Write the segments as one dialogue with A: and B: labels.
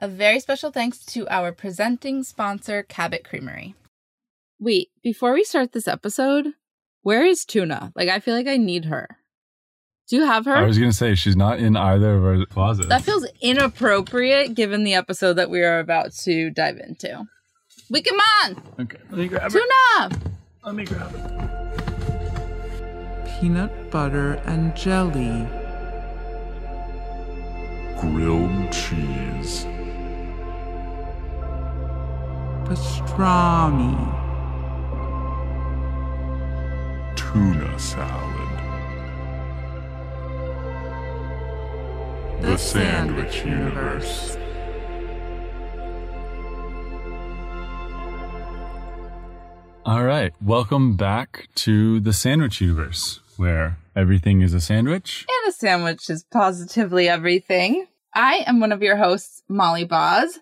A: A very special thanks to our presenting sponsor, Cabot Creamery. Wait, before we start this episode, where is Tuna? Like, I feel like I need her. Do you have her?
B: I was gonna say she's not in either of our closets.
A: that feels inappropriate given the episode that we are about to dive into. We come on!
B: okay, let me grab it.
A: Tuna!
B: Let me grab it.
C: peanut butter and jelly,
D: grilled cheese,
C: pastrami,
D: tuna salad. The Sandwich Universe.
B: All right, welcome back to the Sandwich Universe, where everything is a sandwich.
A: And a sandwich is positively everything. I am one of your hosts, Molly Baz.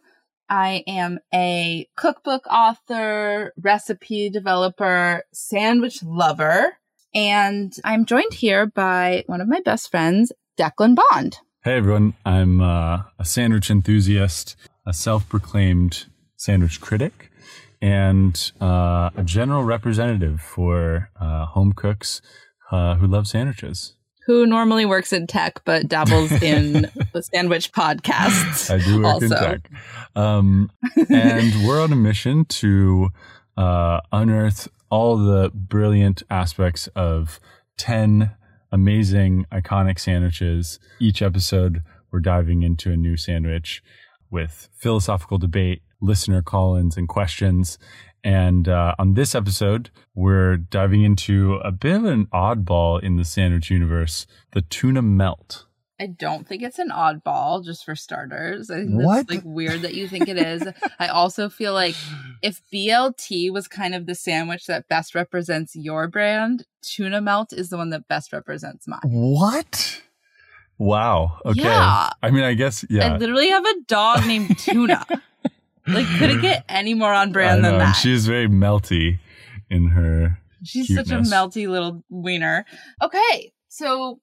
A: I am a cookbook author, recipe developer, sandwich lover, and I'm joined here by one of my best friends, Declan Bond.
B: Hey everyone, I'm uh, a sandwich enthusiast, a self-proclaimed sandwich critic, and uh, a general representative for uh, home cooks uh, who love sandwiches.
A: Who normally works in tech but dabbles in the sandwich podcasts.
B: I do work
A: also.
B: in tech. Um, and we're on a mission to uh, unearth all the brilliant aspects of 10 amazing, iconic sandwiches. Each episode, we're diving into a new sandwich with philosophical debate, listener call ins, and questions. And uh, on this episode, we're diving into a bit of an oddball in the sandwich universe the tuna melt.
A: I don't think it's an oddball, just for starters. I think
B: What?
A: that's like weird that you think it is. I also feel like if BLT was kind of the sandwich that best represents your brand, tuna melt is the one that best represents mine.
B: What? Wow. Okay.
A: Yeah.
B: I mean, I guess, yeah.
A: I literally have a dog named Tuna. like, could it get any more on brand than that?
B: she is very melty in her.
A: She's
B: cuteness.
A: such a melty little wiener. Okay, so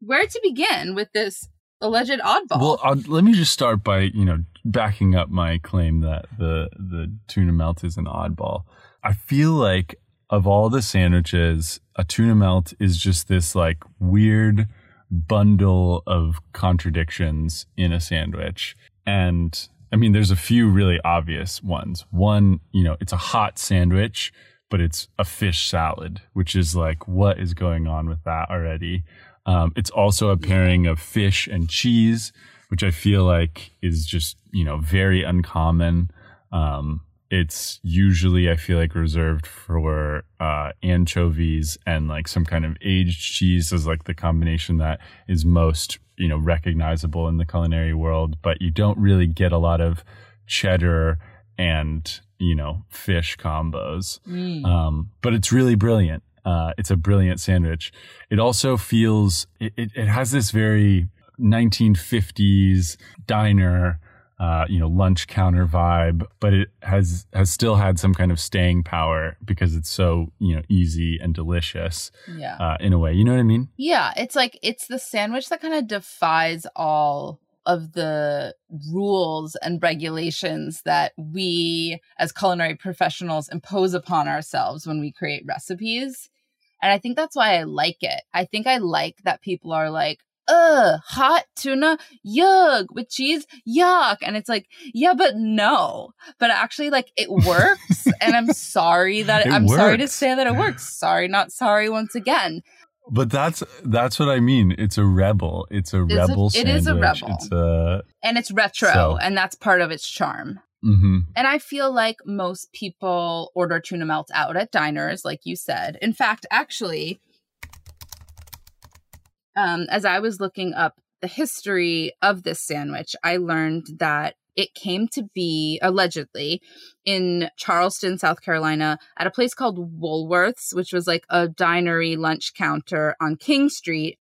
A: where to begin with this alleged oddball?
B: Well, uh, let me just start by you know backing up my claim that the the tuna melt is an oddball. I feel like of all the sandwiches, a tuna melt is just this like weird bundle of contradictions in a sandwich. And I mean, there's a few really obvious ones. One, you know, it's a hot sandwich, but it's a fish salad, which is like, what is going on with that already? Um, it's also a pairing of fish and cheese, which I feel like is just, you know, very uncommon. Um, it's usually, I feel like, reserved for uh, anchovies and like some kind of aged cheese is like the combination that is most, you know, recognizable in the culinary world. But you don't really get a lot of cheddar and, you know, fish combos.
A: Mm.
B: Um, but it's really brilliant. Uh, it's a brilliant sandwich. It also feels, it, it, it has this very 1950s diner, uh, you know, lunch counter vibe, but it has, has still had some kind of staying power because it's so, you know, easy and delicious,
A: yeah.
B: uh, in a way. You know what I mean?
A: Yeah, it's like it's the sandwich that kind of defies all of the rules and regulations that we as culinary professionals impose upon ourselves when we create recipes. And I think that's why I like it. I think I like that people are like, ugh, hot tuna, yuck, with cheese, yuck. And it's like, yeah, but no. But actually, like, it works. and I'm sorry that
B: It
A: I'm sorry to say that it works. Sorry, not sorry once again.
B: But that's, that's what I mean. It's a rebel. It's a
A: a-
B: rebel
A: it
B: sandwich.
A: is a rebel.
B: It's a,
A: and it's retro
B: So-
A: and that's part of its charm
B: mhm.
A: and i feel like most people order tuna melt out at diners like you said in fact actually um, as i was looking up the history of this sandwich i learned that it came to be allegedly in charleston south carolina at a place called woolworths which was like a dinery lunch counter on king street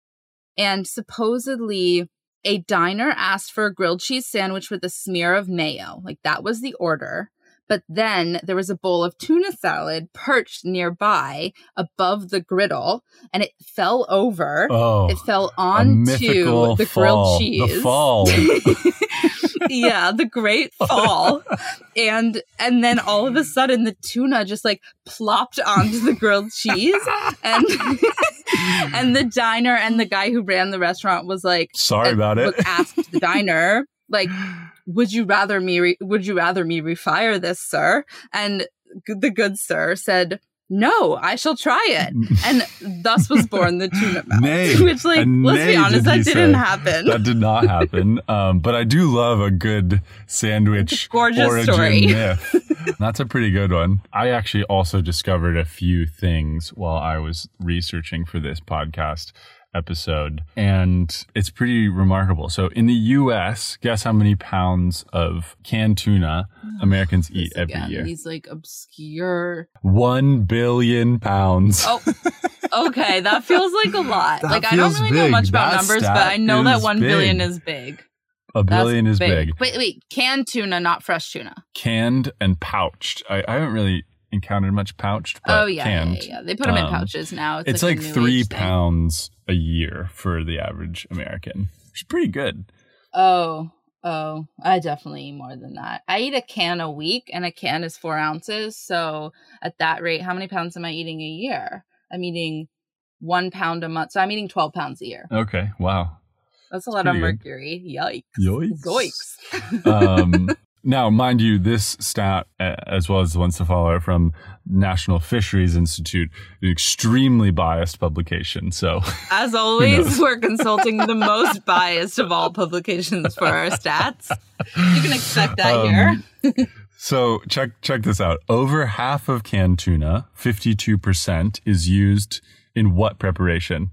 A: and supposedly a diner asked for a grilled cheese sandwich with a smear of mayo. Like that was the order. But then there was a bowl of tuna salad perched nearby above the griddle and it fell over.
B: Oh,
A: it fell onto the
B: fall.
A: grilled
B: The
A: cheese.
B: fall.
A: yeah, the great fall. and and then all of a sudden the tuna just like plopped onto the grilled cheese and and the diner and the guy who ran the restaurant was like
B: Sorry uh, about it.
A: asked the diner like would you rather me re- would you rather me refire this sir and the good sir said no i shall try it and thus was born the tuna melt
B: Nay.
A: which like let's be honest
B: did
A: that didn't
B: say.
A: happen
B: That did not happen. Um, but I do love a good sandwich
A: a gorgeous
B: origin
A: story.
B: myth. That's a pretty good one. I actually also discovered a few things while I was researching for this podcast episode, and it's pretty remarkable. So, in the U.S., guess how many pounds of canned tuna Americans eat every
A: again,
B: year?
A: these like obscure
B: One billion pounds.
A: oh okay that feels like a lot like i don't really know much about
B: That
A: numbers but i know that one billion
B: big.
A: is big
B: a
A: That's
B: billion is big.
A: wait wait canned tuna not fresh tuna
B: Canned and pouched. I, I haven't really encountered much pouched, but
A: oh yeah, yeah,
B: canned.
A: yeah, yeah. they put them in
B: Um,
A: pouches now it's,
B: It's,
A: like,
B: like, three
A: age thing.
B: pounds a year for the average American, which is pretty good.
A: Oh, oh, I definitely eat more than that. I eat a can a week, and a can is four ounces. So at that rate, how many pounds am I eating a year? I'm eating one pound a month. So I'm eating 12 pounds a year.
B: Okay, wow.
A: That's a lot of
B: pretty good.
A: mercury. Yikes. Zoiks.
B: um, now, mind you, this stat, uh, as well as the ones to follow, are from National Fisheries Institute, an extremely biased publication. So,
A: As always, we're consulting the most biased of all publications for our stats. You can expect that
B: Um,
A: here.
B: so check check this out. Over half of canned tuna, fifty two percent, is used in what preparation?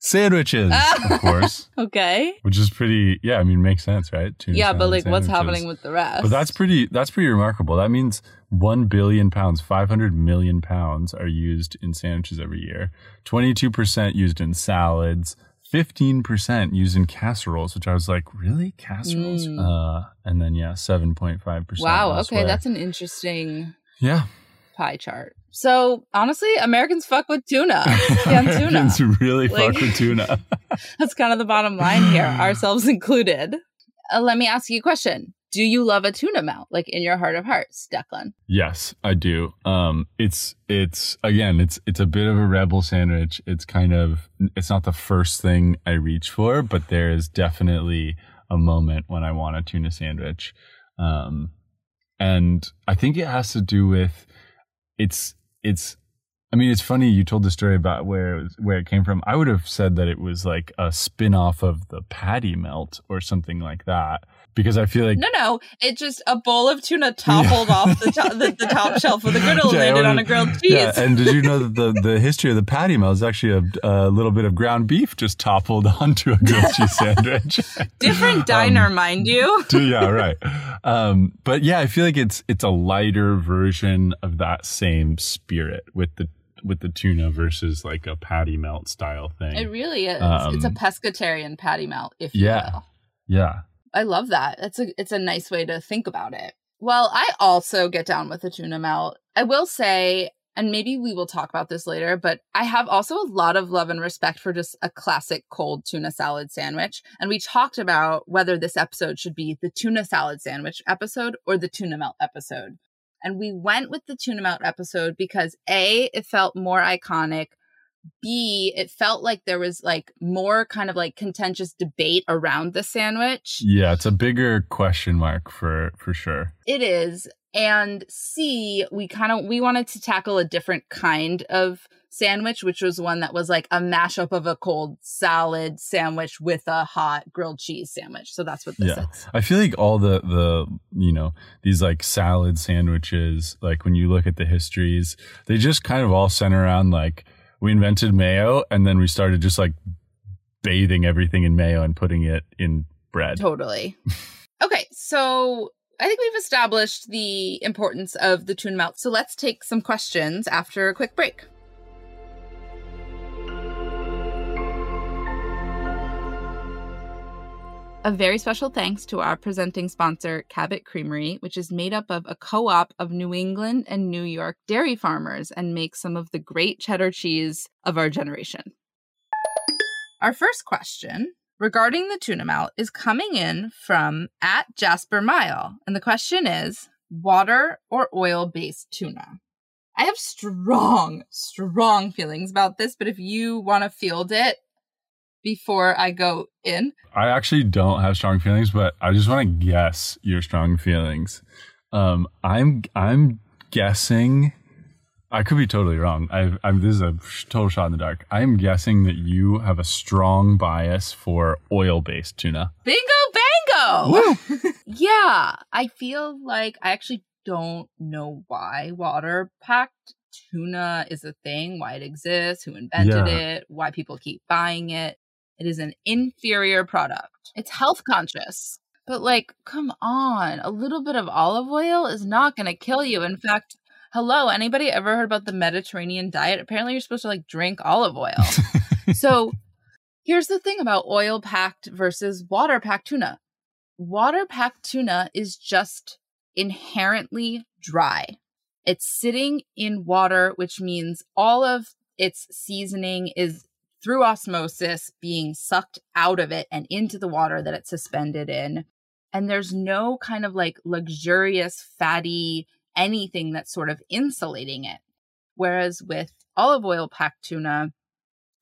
B: Sandwiches, of course.
A: Okay.
B: which is pretty yeah i mean makes sense right Tuna
A: Yeah, but like, what's happening with the rest?
B: but that's pretty that's pretty remarkable that means 1 billion pounds 500 million pounds are used in sandwiches every year 22% used in salads 15% used in casseroles which i was like really casseroles
A: Mm.
B: uh and then yeah 7.5%
A: Wow. Okay, that's an interesting
B: yeah
A: pie chart. So honestly, Americans fuck with tuna. Canned tuna.
B: Americans really
A: Like-
B: fuck with tuna
A: That's kind of the bottom line here, ourselves included. Uh, let me ask you a question. Do you love a tuna melt, like in your heart of hearts, Declan?
B: Yes, I do. Um, it's it's again, it's it's a bit of a rebel sandwich. It's kind of it's not the first thing I reach for, but there is definitely a moment when I want a tuna sandwich, um, and I think it has to do with it's it's. I mean, it's funny you told the story about where it was, where it came from. I would have said that it was like a spin off of the patty melt or something like that, because I feel like
A: No, no. It just a bowl of tuna toppled off the top, the, the top shelf of the griddle
B: Yeah,
A: landed on a grilled cheese.
B: Yeah, and did you know that the, the history of the patty melt is actually a, a little bit of ground beef just toppled onto a grilled cheese sandwich?
A: Different diner, mind you.
B: yeah, right. Um, but yeah, I feel like it's it's a lighter version of that same spirit with the with the tuna versus like a patty melt style thing.
A: It really is. it's a
B: Um,
A: pescatarian patty melt, if you
B: yeah.
A: will.
B: yeah.
A: I love that. It's a it's a nice way to think about it. Well, I also get down with the tuna melt. I will say, and maybe we will talk about this later, but I have also a lot of love and respect for just a classic cold tuna salad sandwich. And we talked about whether this episode should be the tuna salad sandwich episode or the tuna melt episode. And we went with the tuna melt episode because A, it felt more iconic. B, it felt like there was like more kind of like contentious debate around the sandwich.
B: Yeah, it's a bigger question mark for for sure.
A: It is. And C, we kind of we wanted to tackle a different kind of sandwich, which was one that was like a mashup of a cold salad sandwich with a hot grilled cheese sandwich. So that's what this
B: Yeah.
A: is.
B: I feel like all the the you know these like salad sandwiches, like when you look at the histories, they just kind of all center around like we invented mayo and then we started just like bathing everything in mayo and putting it in bread.
A: Totally. okay, so I think we've established the importance of the tuna melt. So let's take some questions after a quick break. A very special thanks to our presenting sponsor, Cabot Creamery, which is made up of a co op of New England and New York dairy farmers and makes some of the great cheddar cheese of our generation. Our first question regarding the tuna melt is coming in from at Jasper Mile. And the question is water or oil based tuna? I have strong, strong feelings about this, but if you want to field it before I go in,
B: I actually don't have strong feelings, but I just want to guess your strong feelings. Um, I'm I'm guessing. I could be totally wrong. I, I'm this is a total shot in the dark. I'm guessing that you have a strong bias for oil-based tuna.
A: bingo, bango! yeah, I feel like I actually don't know why water packed tuna is a thing, why it exists, who invented
B: Yeah.
A: it, why people keep buying it. It is an inferior product. It's health conscious. But like, come on, a little bit of olive oil is not going to kill you. In fact, hello, anybody ever heard about the Mediterranean diet? Apparently you're supposed to like drink olive oil. so here's the thing about oil packed versus water packed tuna. Water packed tuna is just inherently dry. It's sitting in water, which means all of its seasoning is through osmosis being sucked out of it and into the water that it's suspended in. And there's no kind of like luxurious, fatty anything that's sort of insulating it. Whereas with olive oil packed tuna,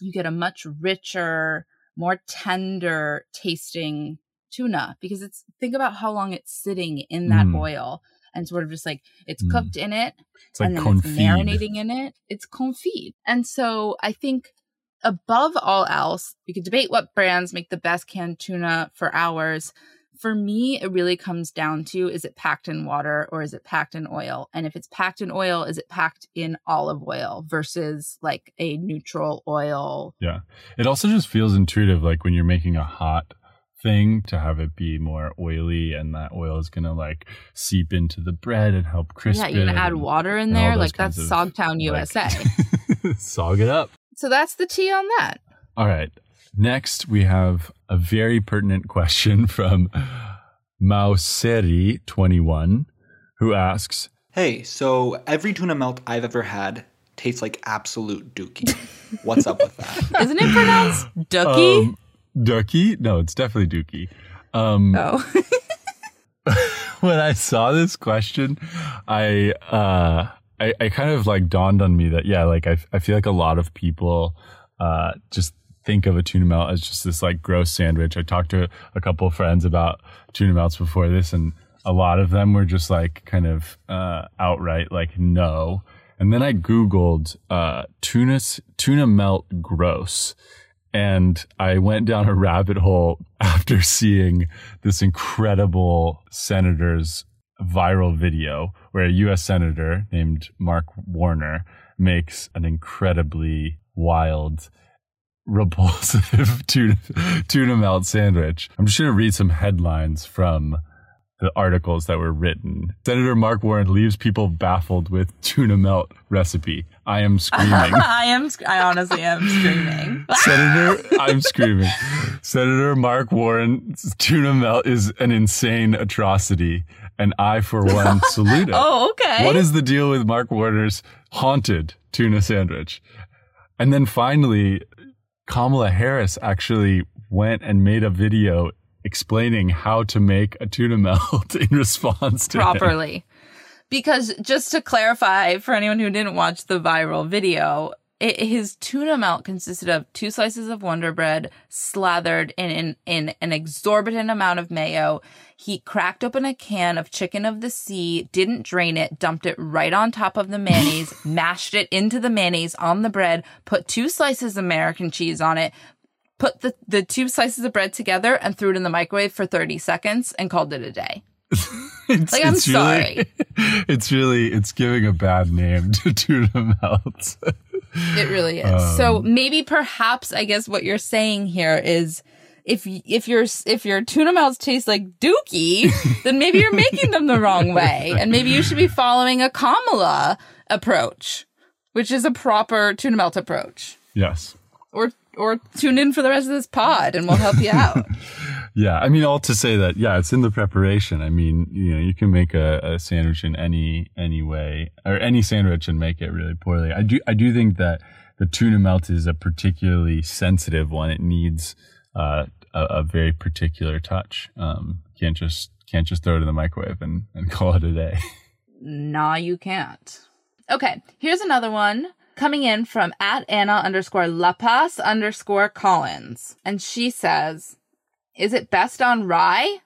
A: you get a much richer, more tender tasting tuna because it's think about how long it's sitting in that
B: Mm.
A: oil and sort of just like it's
B: Mm.
A: cooked in it
B: It's like
A: and then
B: confit.
A: it's marinating in it. It's confit. And so I think above all else, we could debate what brands make the best canned tuna for hours. For me, it really comes down to is it packed in water or is it packed in oil? And if it's packed in oil, is it packed in olive oil versus like a neutral oil?
B: Yeah. It also just feels intuitive, like when you're making a hot thing to have it be more oily and that oil is gonna like seep into the bread and help crisp
A: yeah, you're gonna
B: it
A: add
B: and-
A: water in there. Like that's
B: of,
A: Sogtown,
B: like-
A: USA.
B: Sog it up.
A: So that's the tea on that.
B: All right. Next, we have a very pertinent question from Mauseri21, who asks,
E: Hey, so every tuna melt I've ever had tastes like absolute dookie. What's up with that?
A: Isn't it pronounced ducky?
B: um, Dookie? No, it's definitely Dookie. Um,
A: oh.
B: when I saw this question, I, uh, I, I kind of like dawned on me that, yeah, like I, I feel like a lot of people, uh, just think of a tuna melt as just this like gross sandwich. I talked to a couple of friends about tuna melts before this and a lot of them were just like kind of, uh, outright like no. And then I Googled, uh, tuna, tuna melt gross. And I went down a rabbit hole after seeing this incredible senator's viral video where a U.S. senator named Mark Warner makes an incredibly wild, repulsive tuna, tuna melt sandwich. I'm just going to read some headlines from the articles that were written. Senator Mark Warner leaves people baffled with tuna melt recipe. I am screaming.
A: I am. I honestly am screaming.
B: Senator, I'm screaming. Senator Mark Warner's tuna melt is an insane atrocity, and I, for one, salute it.
A: oh, okay.
B: What is the deal with Mark Warner's haunted tuna sandwich? And then finally, Kamala Harris actually went and made a video explaining how to make a tuna melt in response to him.
A: properly? Because just to clarify for anyone who didn't watch the viral video, it, his tuna melt consisted of two slices of Wonder Bread slathered in, in in an exorbitant amount of mayo. He cracked open a can of chicken of the sea, didn't drain it, dumped it right on top of the mayonnaise, mashed it into the mayonnaise on the bread, put two slices of American cheese on it, put the, the two slices of bread together and threw it in the microwave for 30 seconds and called it a day.
B: It's,
A: Like, I'm
B: it's really, it's really, it's giving a bad name to tuna melts.
A: It really is. so um, maybe perhaps I guess what you're saying here is if if your if your tuna melts taste like dookie, then maybe you're making them the wrong way, and maybe you should be following a Kamala approach, which is a proper tuna melt approach.
B: yes.
A: Or or tune in for the rest of this pod, and we'll help you out.
B: Yeah, I mean, all to say that, yeah, it's in the preparation. I mean, you know, you can make a, a sandwich in any any way, or any sandwich and make it really poorly. I do, I do think that the tuna melt is a particularly sensitive one. It needs uh, a, a very particular touch. Um, can't just can't just throw it in the microwave and, and call it a day.
A: Nah, you can't. Okay, here's another one coming in from at Anna underscore La Paz underscore Collins. And she says, Is it best on rye?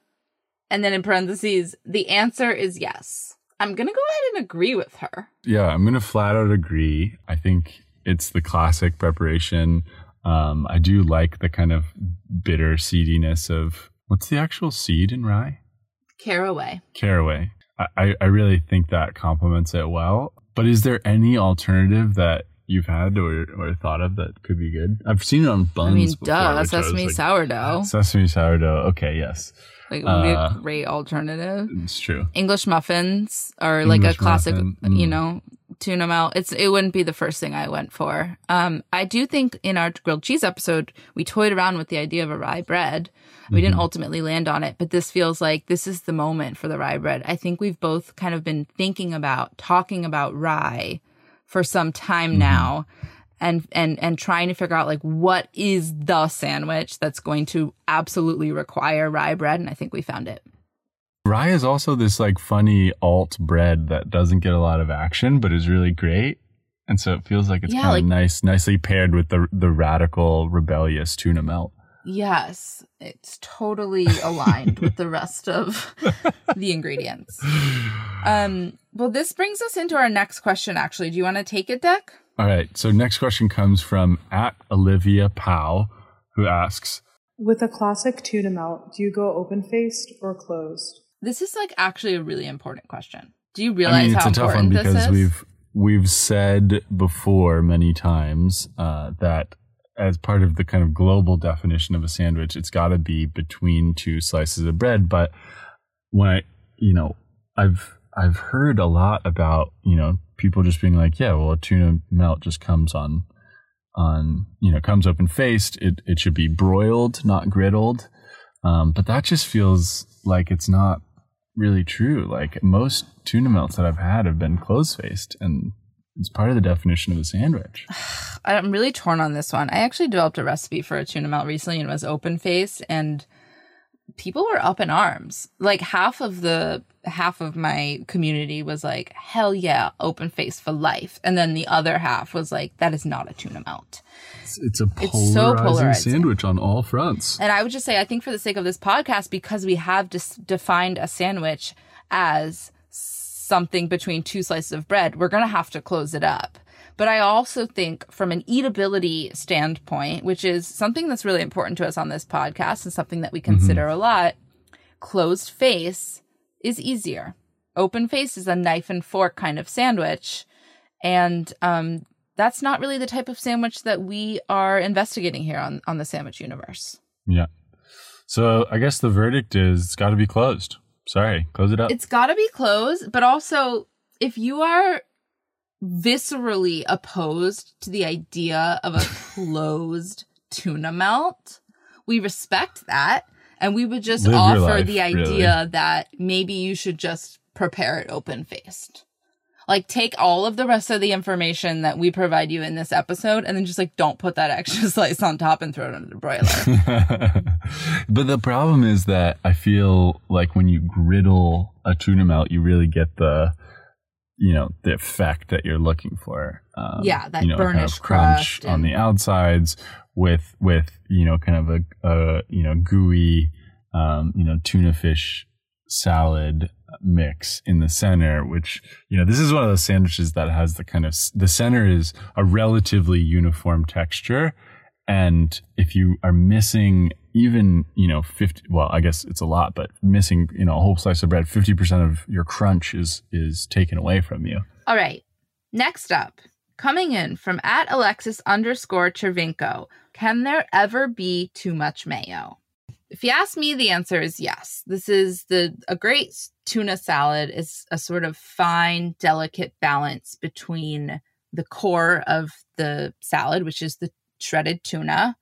A: And then in parentheses, the answer is yes. I'm going to go ahead and agree with her.
B: Yeah, I'm gonna flat out agree. I think it's the classic preparation. Um, I do like the kind of bitter seediness of what's the actual seed in rye?
A: Caraway.
B: Caraway. I- I really think that complements it well. But is there any alternative that you've had or, or thought of that could be good? I've seen it on buns.
A: I mean,
B: before,
A: duh,
B: which I was
A: sesame
B: like,
A: sourdough.
B: Sesame sourdough. Okay, yes,
A: Like, it would be
B: uh,
A: a great alternative.
B: it's true.
A: English muffins are like
B: English
A: a classic,
B: muffin,
A: you
B: mm.
A: know, tuna melt. It's it wouldn't be the first thing I went for. Um, I do think in our grilled cheese episode we toyed around with the idea of a rye bread. We didn't
B: Mm-hmm.
A: ultimately land on it, but this feels like this is the moment for the rye bread. I think we've both kind of been thinking about talking about rye for some time
B: Mm-hmm.
A: now. And, and and trying to figure out like what is the sandwich that's going to absolutely require rye bread and I think we found it.
B: Rye is also this like funny alt bread that doesn't get a lot of action, but is really great. And so it feels like it's
A: Yeah,
B: kind
A: like-
B: of nice, nicely paired with the the radical, rebellious tuna melt.
A: Yes, it's totally aligned with the rest of the ingredients. Um, well, this brings us into our next question. Actually, do you want to take it, Deck?
B: All right. So next question comes from at Olivia Powell, who asks,
F: With a classic tuna melt, do you go open faced or closed?
A: This is like actually a really important question. Do you
B: I
A: realize
B: mean, it's
A: how
B: a tough one
A: important this
B: because
A: is?
B: we've we've said before many times uh, that as part of the kind of global definition of a sandwich, it's got to be between two slices of bread. But when I, you know, I've I've heard a lot about you know people just being like, yeah, well, a tuna melt just comes on on you know comes open faced. It it should be broiled, not griddled. Um, but that just feels like it's not really true. Like most tuna melts that I've had have been closed faced, and it's part of the definition of a sandwich.
A: I'm really torn on this one. I actually developed a recipe for a tuna melt recently and it was open faced and people were up in arms. Like half of the half of my community was like, hell yeah, open face for life. And then the other half was like, that is not a tuna melt.
B: It's, it's a
A: It's so polarizing.
B: sandwich on all fronts.
A: And I would just say, I think for the sake of this podcast, because we have dis- defined a sandwich as something between two slices of bread, we're going to have to close it up. But I also think from an eatability standpoint, which is something that's really important to us on this podcast and something that we consider a lot, closed face is easier. Open face is a knife and fork kind of sandwich. And um, that's not really the type of sandwich that we are investigating here on, on the sandwich universe.
B: Yeah. So I guess the verdict is it's got to be closed. Sorry, close it up.
A: It's got to be closed, but also if you are viscerally opposed to the idea of a closed tuna melt, we respect that. And we would just
B: Live
A: offer
B: life,
A: the
B: really.
A: idea that maybe you should just prepare it open faced. Like take all of the rest of the information that we provide you in this episode and then just like don't put that extra slice on top and throw it under the broiler.
B: but the problem is that I feel like when you griddle a tuna melt, you really get the, you know, the effect that you're looking for. Um,
A: Yeah, that
B: you know, kind of crunch
A: crust
B: on
A: and-
B: the outsides with with you know kind of a, a you know gooey um, you know tuna fish salad mix in the center which you know this is one of those sandwiches that has the kind of the center is a relatively uniform texture and if you are missing even you know 50 well i guess it's a lot but missing you know a whole slice of bread 50% of your crunch is is taken away from you
A: All right. Next up, coming in from at Alexis underscore Chervinko, can there ever be too much mayo? If you ask me, the answer is yes. This is the a great tuna salad is a sort of fine, delicate balance between the core of the salad, which is the shredded tuna,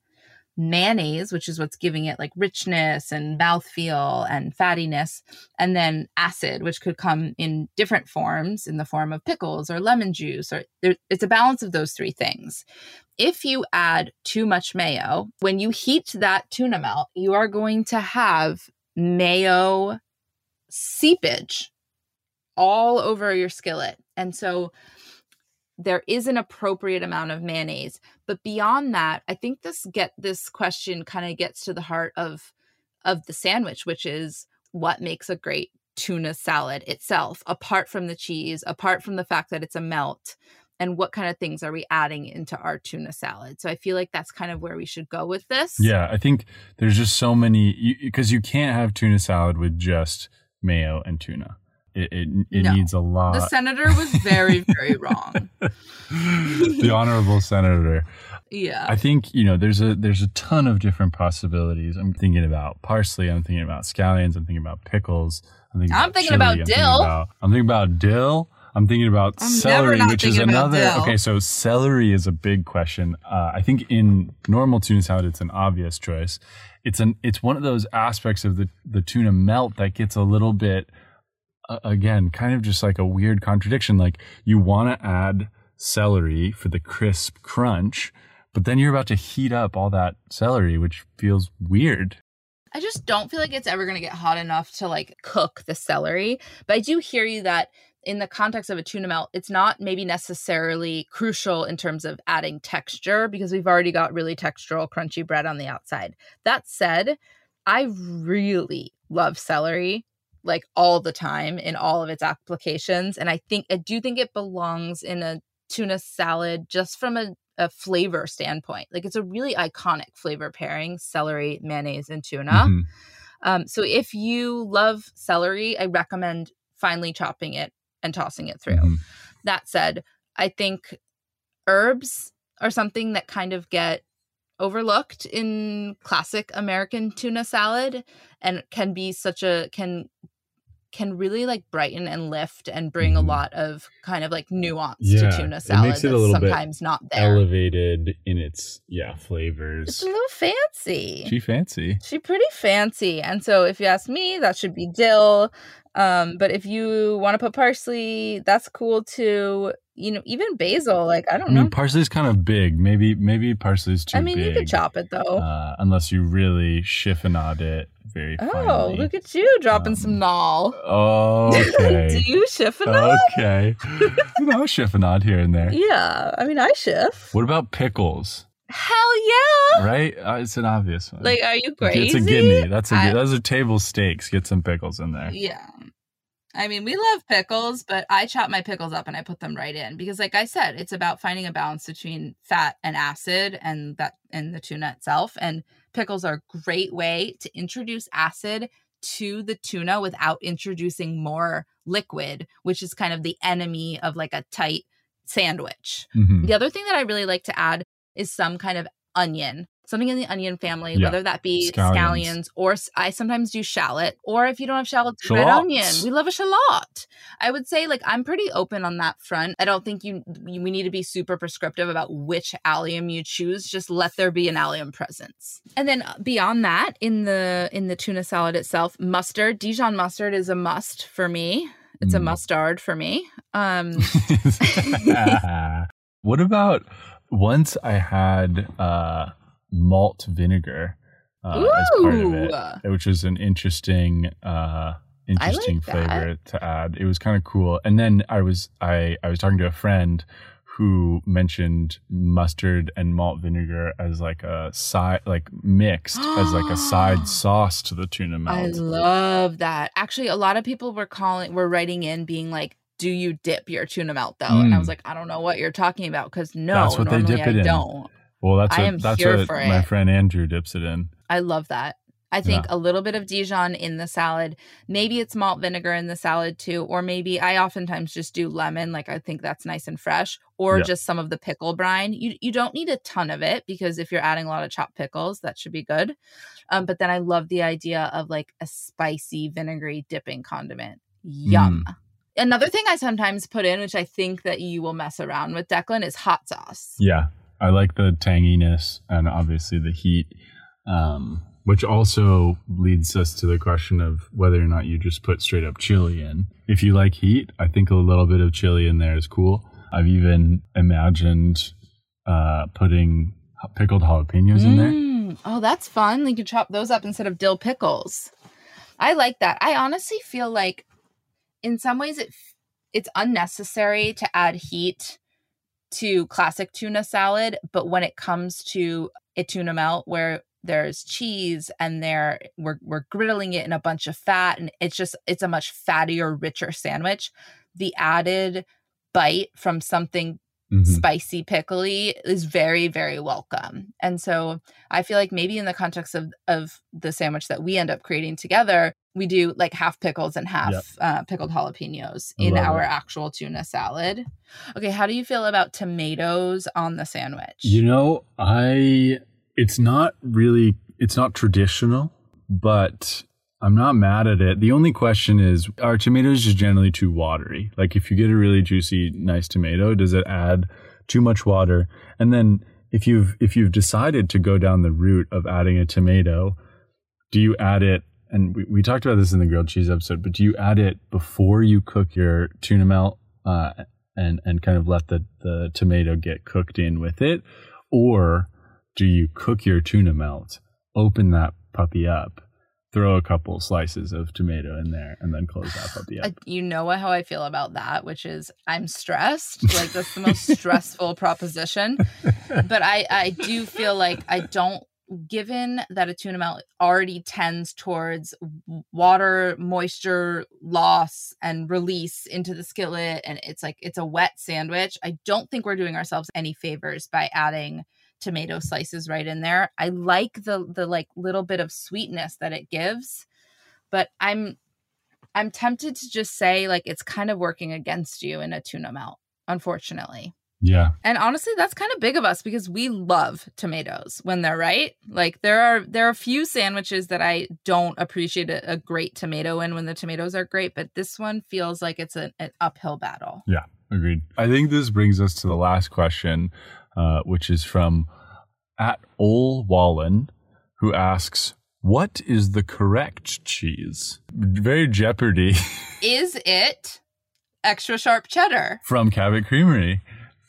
A: mayonnaise, which is what's giving it like richness and mouthfeel and fattiness, and then acid, which could come in different forms in the form of pickles or lemon juice, or there, it's a balance of those three things. If you add too much mayo, when you heat that tuna melt, you are going to have mayo seepage all over your skillet. And so there is an appropriate amount of mayonnaise. But beyond that i think this get this question kind of gets to the heart of of the sandwich which is what makes a great tuna salad itself apart from the cheese apart from the fact that it's a melt and what kind of things are we adding into our tuna salad. So i feel like that's kind of where we should go with this.
B: Yeah, I think there's just so many because you, can't have tuna salad with just mayo and tuna. It it, it
A: No.
B: needs a lot.
A: the senator was very very wrong
B: the honorable senator.
A: yeah
B: I think you know there's a there's a ton of different possibilities. I'm thinking about parsley. I'm thinking about scallions. I'm thinking about pickles. I'm thinking,
A: I'm
B: about,
A: thinking
B: chili,
A: about
B: I'm thinking
A: dill.
B: about- I'm thinking about dill. I'm thinking about
A: I'm
B: celery, which is another.
A: dill.
B: Okay, so celery is a big question. Uh, I think in normal tuna salad, it's an obvious choice. It's an it's one of those aspects of the the tuna melt that gets a little bit again, kind of just like a weird contradiction. Like you want to add celery for the crisp crunch, but then you're about to heat up all that celery, which feels weird.
A: I just don't feel like it's ever going to get hot enough to like cook the celery. But I do hear you that in the context of a tuna melt, it's not maybe necessarily crucial in terms of adding texture because we've already got really textural, crunchy bread on the outside. That said, I really love celery like all the time in all of its applications. And I think, I do think it belongs in a tuna salad just from a a flavor standpoint. Like it's a really iconic flavor pairing celery, mayonnaise, and tuna.
B: Mhm.
A: Um, so if you love celery, I recommend finely chopping it and tossing it through.
B: Mhm.
A: That said, I think herbs are something that kind of get overlooked in classic American tuna salad and can be such a can can really like brighten and lift and bring a
B: Mhm.
A: lot of kind of like nuance
B: Yeah,
A: to tuna
B: it
A: salad
B: makes it a little bit
A: sometimes not there.
B: Elevated in its yeah flavors.
A: It's a little fancy.
B: She fancy.
A: She pretty fancy. And so if you ask me, that should be dill. Um, but if you want to put parsley, that's cool too. You know, even basil, like I don't
B: I mean,
A: know.
B: parsley's kind of big. Maybe maybe parsley's too
A: I mean,
B: big.
A: you could chop it though.
B: uh, unless you really chiffonade it very
A: oh,
B: finely.
A: look at you dropping
B: um,
A: some knoll.
B: Okay.
A: Do you chiffonade?
B: okay. you know, chiffonade here and there.
A: Yeah, I mean, I shift.
B: What about pickles?
A: Hell yeah!
B: Right? Uh, it's an obvious one.
A: Like, are you crazy?
B: It's a gimme. That's a
A: I-
B: those are table stakes. Get some pickles in there.
A: Yeah. I mean, we love pickles, but I chop my pickles up and I put them right in because like I said, it's about finding a balance between fat and acid and that and the tuna itself and pickles are a great way to introduce acid to the tuna without introducing more liquid, which is kind of the enemy of like a tight sandwich.
B: Mhm.
A: The other thing that I really like to add is some kind of onion, something in the onion family,
B: Yeah.
A: whether that be
B: Scallions.
A: scallions, or I sometimes do shallot. Or if you don't have shallot, do red onion. We love a shallot. I would say like I'm pretty open on that front. I don't think you you- we need to be super prescriptive about which allium you choose. Just let there be an allium presence. And then uh, beyond that, in the in the tuna salad itself, mustard, Dijon mustard is a must for me. It's a
B: Mm.
A: mustard for me. Um,
B: what about once I had uh, malt vinegar uh, as part of it, which was an interesting uh, interesting
A: like that.
B: flavor to add. It was kind of cool. And then I was I I was talking to a friend who mentioned mustard and malt vinegar as like a side like mixed as like a side sauce to the tuna melt.
A: I love that. Actually, a lot of people were calling, were writing in, being like, "Do you dip your tuna melt though?" And I
B: Mm.
A: was like, "I don't know what you're talking about because no,
B: That's what they
A: normally
B: dip
A: I
B: in.
A: don't."
B: Well, that's
A: I
B: what that's what my
A: it.
B: friend Andrew dips it in.
A: I love that. I think
B: Yeah.
A: a little bit of Dijon in the salad. Maybe it's malt vinegar in the salad too, or maybe I oftentimes just do lemon. Like I think that's nice and fresh, or
B: Yeah.
A: just some of the pickle brine. You you don't need a ton of it because if you're adding a lot of chopped pickles, that should be good. Um, but then I love the idea of like a spicy vinegary dipping condiment. Yum.
B: Mm.
A: Another thing I sometimes put in, which I think that you will mess around with, Declan, is hot sauce.
B: Yeah, I like the tanginess and obviously the heat. Um, which also leads us to the question of whether or not you just put straight up chili in. If you like heat, I think a little bit of chili in there is cool. I've even imagined uh, putting pickled jalapenos in there.
A: Mm, Oh, that's fun. You can chop those up instead of dill pickles. I like that. I honestly feel like in some ways it it's unnecessary to add heat to classic tuna salad, but when it comes to a tuna melt where there's cheese and there we're we're griddling it in a bunch of fat and it's just it's a much fattier, richer sandwich. The added bite from something
B: Mhm.
A: spicy pickly is very very welcome and so i feel like maybe in the context of of the sandwich that we end up creating together we do like half pickles and half
B: Yep.
A: uh, pickled jalapenos
B: I
A: in our
B: it.
A: actual tuna salad okay how do you feel about tomatoes on the sandwich
B: You know, I it's not really it's not traditional, but I'm not mad at it. The only question is are tomatoes just generally too watery? Like if you get a really juicy nice tomato, does it add too much water? And then if you've if you've decided to go down the route of adding a tomato, do you add it and we, we talked about this in the grilled cheese episode, but do you add it before you cook your tuna melt uh, and and kind of let the the tomato get cooked in with it, or do you cook your tuna melt, open that puppy up, throw a couple slices of tomato in there, and then close that puppy up?
A: you know how I feel about that, which is I'm stressed. Like that's the most stressful proposition. But I I do feel like I don't given that a tuna melt already tends towards water moisture loss and release into the skillet and it's like it's a wet sandwich i don't think we're doing ourselves any favors by adding tomato slices right in there. I like the the like little bit of sweetness that it gives but i'm i'm tempted to just say like it's kind of working against you in a tuna melt unfortunately
B: Yeah,
A: and honestly, that's kind of big of us because we love tomatoes when they're right. Like there are there are a few sandwiches that I don't appreciate a, a great tomato in when the tomatoes are great, but this one feels like it's a, an uphill battle.
B: Yeah, agreed. I think this brings us to the last question, uh, which is from at Ol Wallen, who asks, "What is the correct cheese?" Very Jeopardy
A: Is it extra sharp cheddar?
B: from Cabot Creamery.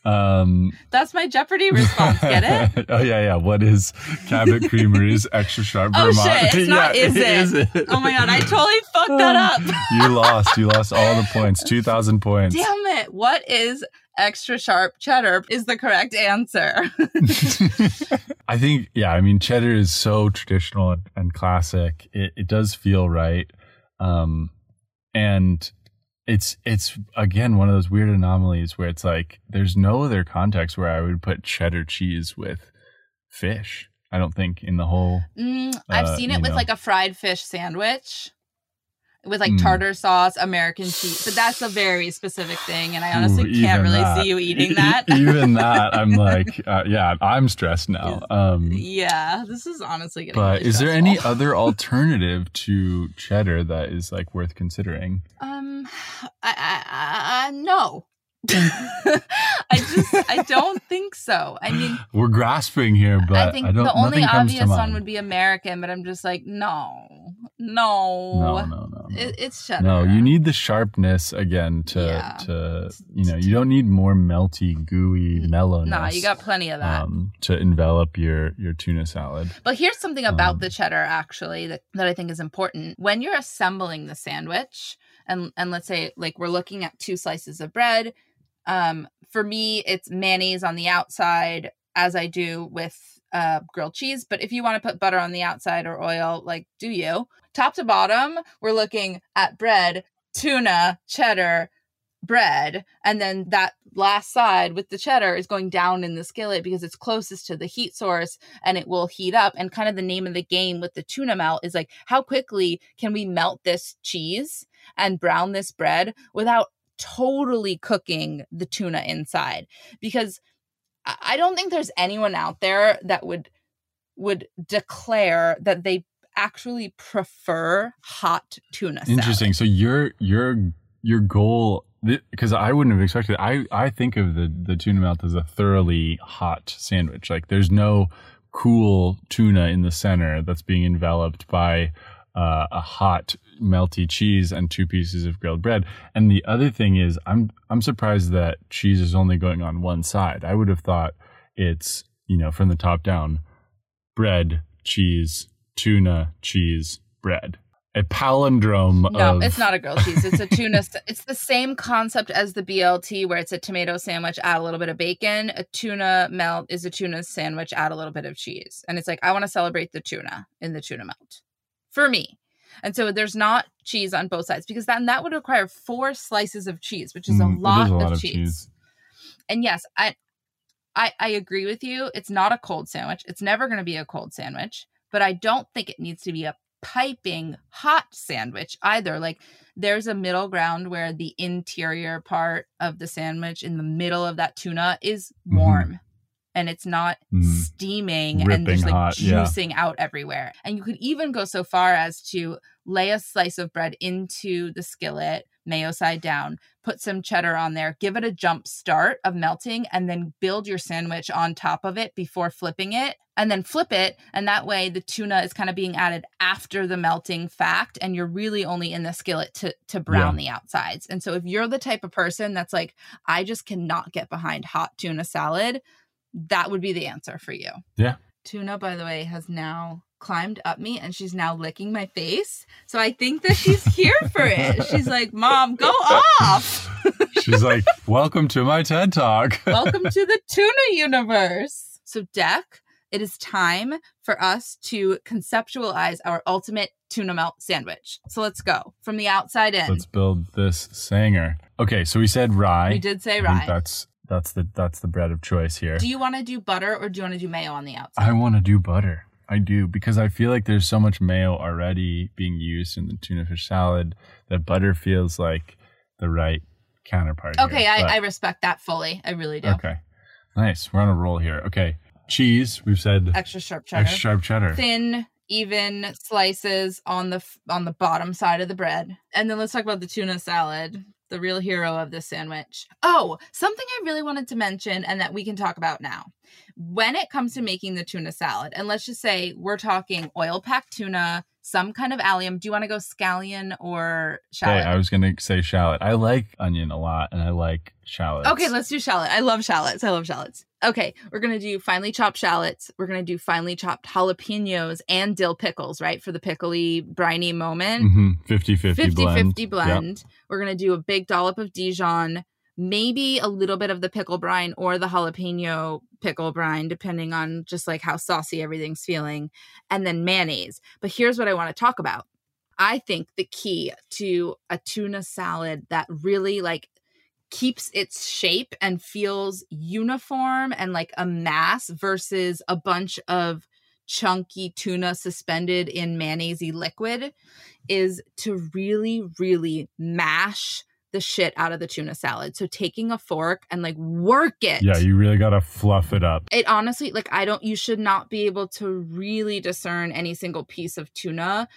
B: Um,
A: That's my Jeopardy response. Get it?
B: oh yeah, yeah. What is Cabot Creamery's extra sharp
A: Oh,
B: Vermont?
A: shit, it's not
B: Yeah,
A: is it?
B: Is it?
A: Oh my god, I totally fucked that up.
B: you lost. You lost all the points. Two thousand points.
A: Damn it. What is extra sharp cheddar is the correct answer.
B: I think, yeah, I mean, cheddar is so traditional and, and classic. It, it does feel right. Um, and it's, it's again, one of those weird anomalies where it's like, there's no other context where I would put cheddar cheese with fish. I don't think in the whole,
A: Mm, I've
B: Uh,
A: seen it with
B: know.
A: like a fried fish sandwich with like
B: Mm.
A: tartar sauce, American cheese, but that's a very specific thing, and I honestly
B: Ooh,
A: can't really
B: that.
A: see you eating
B: E-
A: that.
B: even that, I'm like, uh, yeah, I'm stressed now. Um,
A: yeah, this is honestly getting.
B: but
A: really
B: is there any other alternative to cheddar that is like worth considering?
A: Um, I, I, I, I no. I just I don't think so. I mean,
B: We're grasping here, but
A: I think
B: don't.
A: the only
B: nothing comes to
A: obvious one would be American, but I'm just like, no, no,
B: no, no, no, no.
A: It, it's cheddar.
B: no, you need the sharpness again to
A: Yeah.
B: to you know you don't need more melty, gooey mellowness.
A: Nah, you got plenty of that.
B: um, to envelop your your tuna salad.
A: But here's something about
B: Um,
A: the cheddar actually that, that I think is important. When you're assembling the sandwich, and and let's say like we're looking at two slices of bread, um, for me it's mayonnaise on the outside, as I do with uh, grilled cheese. But if you want to put butter on the outside or oil, like do you? Top to bottom, we're looking at bread, tuna, cheddar, bread, and then that last side with the cheddar is going down in the skillet because it's closest to the heat source and it will heat up. And kind of the name of the game with the tuna melt is like, how quickly can we melt this cheese and brown this bread without totally cooking the tuna inside? Because I don't think there's anyone out there that would would declare that they actually prefer hot tuna salad.
B: Interesting. So your your your goal because I wouldn't have expected. I I think of the the tuna melt as a thoroughly hot sandwich. Like there's no cool tuna in the center that's being enveloped by uh, a hot melty cheese and two pieces of grilled bread. And the other thing is, I'm I'm surprised that cheese is only going on one side. I would have thought it's you know from the top down, bread, cheese, tuna, cheese, bread. A palindrome.
A: No,
B: of,
A: it's not a grilled cheese. It's a tuna. it's the same concept as the BLT, where it's a tomato sandwich, add a little bit of bacon. A tuna melt is a tuna sandwich, add a little bit of cheese. And it's like, I want to celebrate the tuna in the tuna melt for me. And so there's not cheese on both sides because then that would require four slices of cheese, which is
B: Mm,
A: a
B: is
A: lot,
B: a lot
A: of,
B: of
A: cheese.
B: cheese.
A: And yes, I, I I agree with you. It's not a cold sandwich. It's never going to be a cold sandwich, but I don't think it needs to be a piping hot sandwich either. Like there's a middle ground where the interior part of the sandwich in the middle of that tuna is
B: Mhm.
A: warm. And it's not
B: Mhm.
A: steaming and
B: Ripping
A: there's like
B: hot, yeah.
A: juicing out everywhere. And you could even go so far as to lay a slice of bread into the skillet, mayo side down, put some cheddar on there, give it a jump start of melting, and then build your sandwich on top of it before flipping it, and then flip it. And that way, the tuna is kind of being added after the melting fact, and you're really only in the skillet to, to brown the outsides. And so, if you're the type of person that's like, I just cannot get behind hot tuna salad, that would be the answer for you.
B: Yeah.
A: Tuna, by the way, has now climbed up me and she's now licking my face. So I think that she's here for it. She's like, Mom, go off.
B: She's like, "Welcome to my TED Talk."
A: Welcome to the tuna universe. So, Deck, it is time for us to conceptualize our ultimate tuna melt sandwich. So let's go from the outside in.
B: Let's build this sanger. Okay, so we said rye.
A: we did say
B: I think
A: rye.
B: that's that's the that's the bread of choice here.
A: Do you want to do butter or do you want to do mayo on the outside?
B: I want to do butter. I do because I feel like there's so much mayo already being used in the tuna fish salad that butter feels like the right counterpart. here.
A: okay, I,
B: But-
A: I respect that fully. I really do.
B: okay, nice. We're on a roll here. Okay, cheese. We've said
A: Extra sharp cheddar.
B: extra sharp cheddar.
A: thin even slices on the on the bottom side of the bread and then let's talk about the tuna salad the real hero of this sandwich oh something i really wanted to mention and that we can talk about now when it comes to making the tuna salad and let's just say we're talking oil packed tuna some kind of allium do you want to go scallion or
B: Okay,
A: shallot
B: I was gonna say shallot. I like onion a lot, and I like shallots.
A: Okay, let's do shallot. I love shallots. I love shallots. Okay, we're gonna do finely chopped shallots. We're gonna do finely chopped jalapenos and dill pickles, right? For the pickly, briny moment.
B: Mm-hmm. 50 50
A: 50
B: blend.
A: 50 blend. We're gonna do a big dollop of Dijon, maybe a little bit of the pickle brine or the jalapeno pickle brine, depending on just like how saucy everything's feeling, and then mayonnaise. But here's what I want to talk about. I think the key to a tuna salad that really like keeps its shape and feels uniform and like a mass versus a bunch of chunky tuna suspended in mayonnaise liquid is to really, really mash the shit out of the tuna salad. So taking a fork and like work it.
B: Yeah, you really gotta fluff it up.
A: it honestly like I don't you should not be able to really discern any single piece of tuna.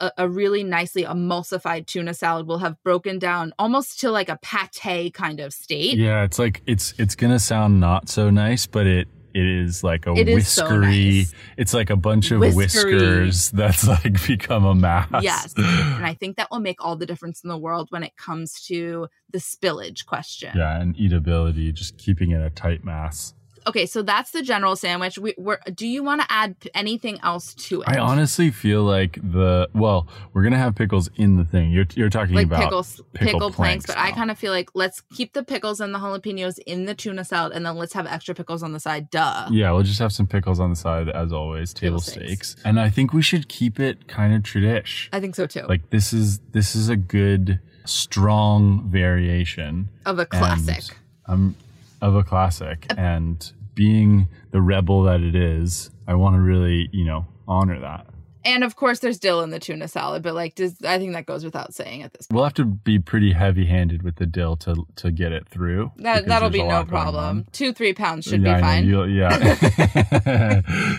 A: A, a really nicely emulsified tuna salad will have broken down almost to like a pate kind of state.
B: Yeah, it's like it's it's gonna sound not so nice, but it it is like a
A: It is so
B: whiskery.
A: nice.
B: It's like a bunch of
A: Whiskery.
B: whiskers that's like become a mass.
A: Yes. And I think that will make all the difference in the world when it comes to the spillage question.
B: Yeah, and eatability, just keeping it a tight mass.
A: Okay, so that's the general sandwich. We, we're, do you want to add anything else to it?
B: I honestly feel like the well, we're gonna have pickles in the thing. You're you're talking
A: like
B: about
A: pickles,
B: pickle
A: pickle, planks,
B: planks
A: but I kind of feel like let's keep the pickles and the jalapenos in the tuna salad, and then let's have extra pickles on the side. Duh.
B: Yeah, we'll just have some pickles on the side as always, table,
A: Table stakes.
B: stakes. And I think we should keep it kind of tradish.
A: I think so too.
B: Like this is this is a good strong variation
A: of a classic.
B: um of a classic and being the rebel that it is, I want to really, you know, honor that.
A: And of course, there's dill in the tuna salad, but like, does I think that goes without saying at this point.
B: We'll have to be pretty heavy-handed with the dill to to get it through.
A: That that'll be no problem. Two three pounds should
B: Yeah,
A: be fine.
B: you'll- yeah,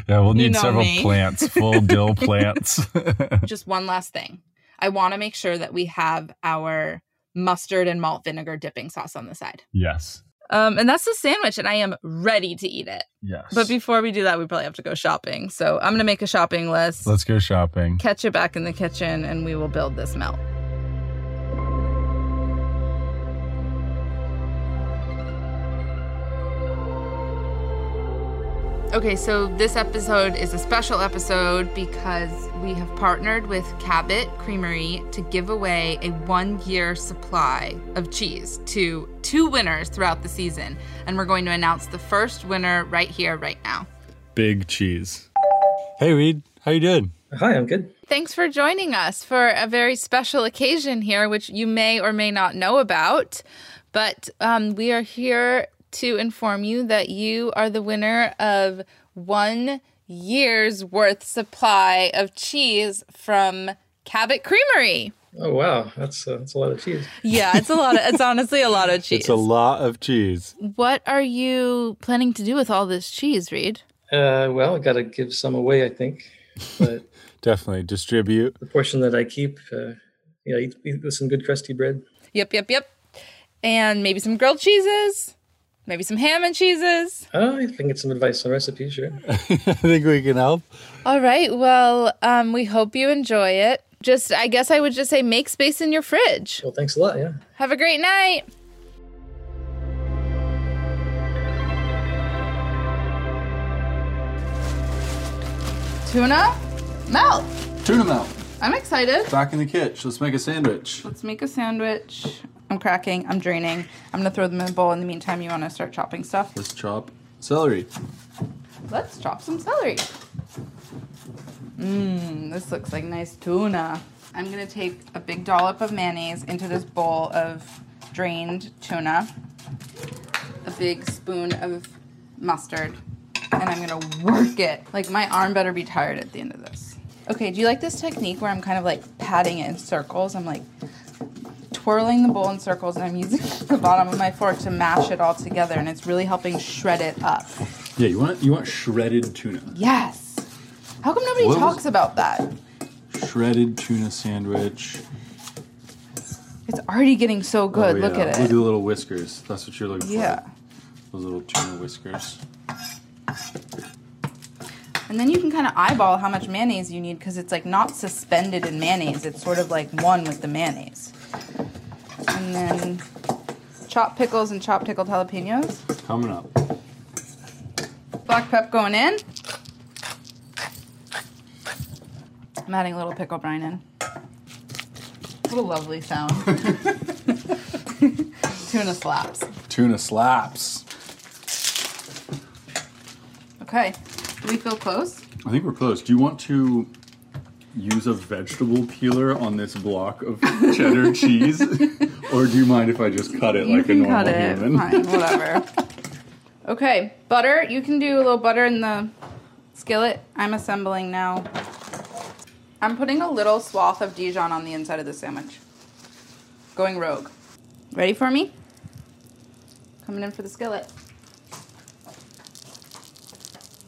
B: yeah. We'll
A: You
B: need
A: know
B: several
A: me.
B: plants, full dill plants.
A: Just one last thing. I want to make sure that we have our mustard and malt vinegar dipping sauce on the side.
B: yes.
A: Um, and that's the sandwich, and I am ready to eat it.
B: Yes.
A: But before we do that, we probably have to go shopping. So I'm gonna make a shopping list.
B: let's go shopping.
A: catch it back in the kitchen, and we will build this melt. Okay, so this episode is a special episode because we have partnered with Cabot Creamery to give away a one year supply of cheese to two winners throughout the season. And we're going to announce the first winner right here, right now.
B: Big cheese. Hey Reed, how you doing?
G: Hi, I'm good.
A: Thanks for joining us for a very special occasion here, which you may or may not know about. But um, we are here to inform you that you are the winner of one year's worth supply of cheese from Cabot Creamery.
G: Oh wow, that's uh, that's a lot of cheese.
A: Yeah, it's a lot of, it's honestly a lot of cheese.
B: It's a lot of cheese.
A: what are you planning to do with all this cheese, Reed?
G: Uh, well, I got to give some away, I think. But
B: Definitely distribute.
G: the portion that I keep, uh, yeah, eat, eat with some good crusty bread.
A: Yep, yep, yep. And maybe some grilled cheeses, maybe some ham and cheeses.
G: Oh, I think it's some advice on recipes, sure.
B: I think we can help.
A: All right. Well, um, we hope you enjoy it. Just, I guess I would just say make space in your fridge.
G: Well, thanks a lot. Yeah.
A: Have a great night. Tuna melt.
B: Tuna melt.
A: I'm excited.
B: Back in the kitchen. Let's make a sandwich.
A: Let's make a sandwich. I'm cracking. I'm draining. I'm gonna throw them in a bowl. In the meantime, you want to start chopping stuff?
B: Let's chop celery.
A: Let's chop some celery. Mmm, this looks like nice tuna. I'm gonna take a big dollop of mayonnaise into this bowl of drained tuna, a big spoon of mustard, and I'm gonna work it. Like my arm better be tired at the end of this. Okay, do you like this technique where I'm kind of like patting it in circles? I'm like twirling the bowl in circles and I'm using the bottom of my fork to mash it all together and it's really helping shred it up.
B: Yeah, you want you want shredded tuna.
A: Yes. How come nobody
B: What was-
A: talks about that?
B: Shredded tuna sandwich.
A: It's already getting so oh, good.
B: Oh,
A: Look
B: yeah.
A: at
B: Look at
A: it.
B: the little whiskers. That's what you're looking
A: Yeah.
B: for. Those little tuna whiskers.
A: And then you can kind of eyeball how much mayonnaise you need because it's like not suspended in mayonnaise. It's sort of like one with the mayonnaise. And then chopped pickles and chopped pickled jalapenos.
B: Coming up.
A: Black pep going in. I'm adding a little pickle brine in. What a lovely sound. Tuna slaps.
B: Tuna slaps.
A: Okay. Do we feel close?
B: I think we're close. Do you want to use a vegetable peeler on this block of cheddar cheese? or do you mind if I just cut it
A: You
B: like a
A: can
B: normal
A: cut it.
B: human?
A: Fine, whatever. okay, butter. You can do a little butter in the skillet. I'm assembling now. I'm putting a little swath of Dijon on the inside of the sandwich. Going rogue. Ready for me? Coming in for the skillet.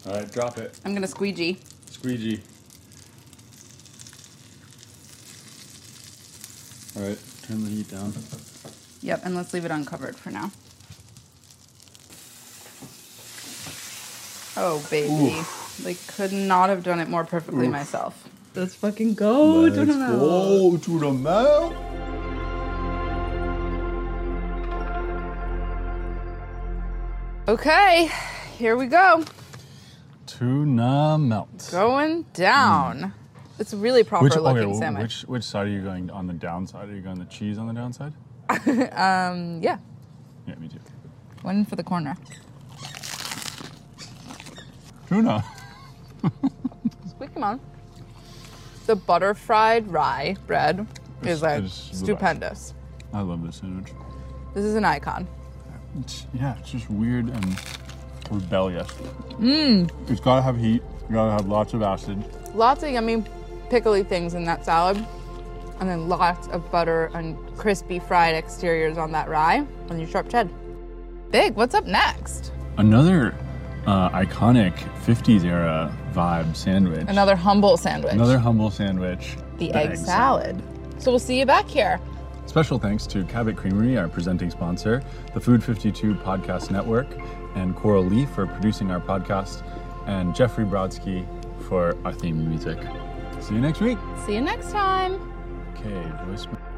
B: All right, drop it.
A: I'm gonna squeegee.
B: Squeegee. All right, turn the heat down.
A: Yep, and let's leave it uncovered for now. Oh, baby. like could not have done it more perfectly myself. Let's fucking go.
B: Let's
A: Tuna Melt.
B: go to the mouth.
A: Okay, here we go.
B: Tuna melt.
A: Going down. It's really proper
B: Which,
A: looking
B: okay, which which side are you going on the downside? Are you going the cheese on the downside?
A: Um, yeah,
B: Yeah, me too.
A: one for the corner.
B: Tuna.
A: Squeak them on. The butter fried rye bread is like
B: it's
A: stupendous.
B: I love this sandwich.
A: This is an icon.
B: It's, yeah, it's just weird and rebellious. Mmm. It's gotta have heat. You gotta have lots of acid.
A: Lots of yummy pickly things in that salad. And then lots of butter and crispy fried exteriors on that rye and your sharp ched. Big, what's up next?
B: Another uh, iconic 50s era vibe sandwich.
A: Another humble sandwich.
B: Another humble sandwich.
A: the egg salad. So we'll see you back here.
B: Special thanks to Cabot Creamery, our presenting sponsor, the Food 52 Podcast Network, and Coral Lee for producing our podcast, and Jeffrey Brodsky for our theme music. See you next week.
A: See you next time.
B: Okay, voicemail.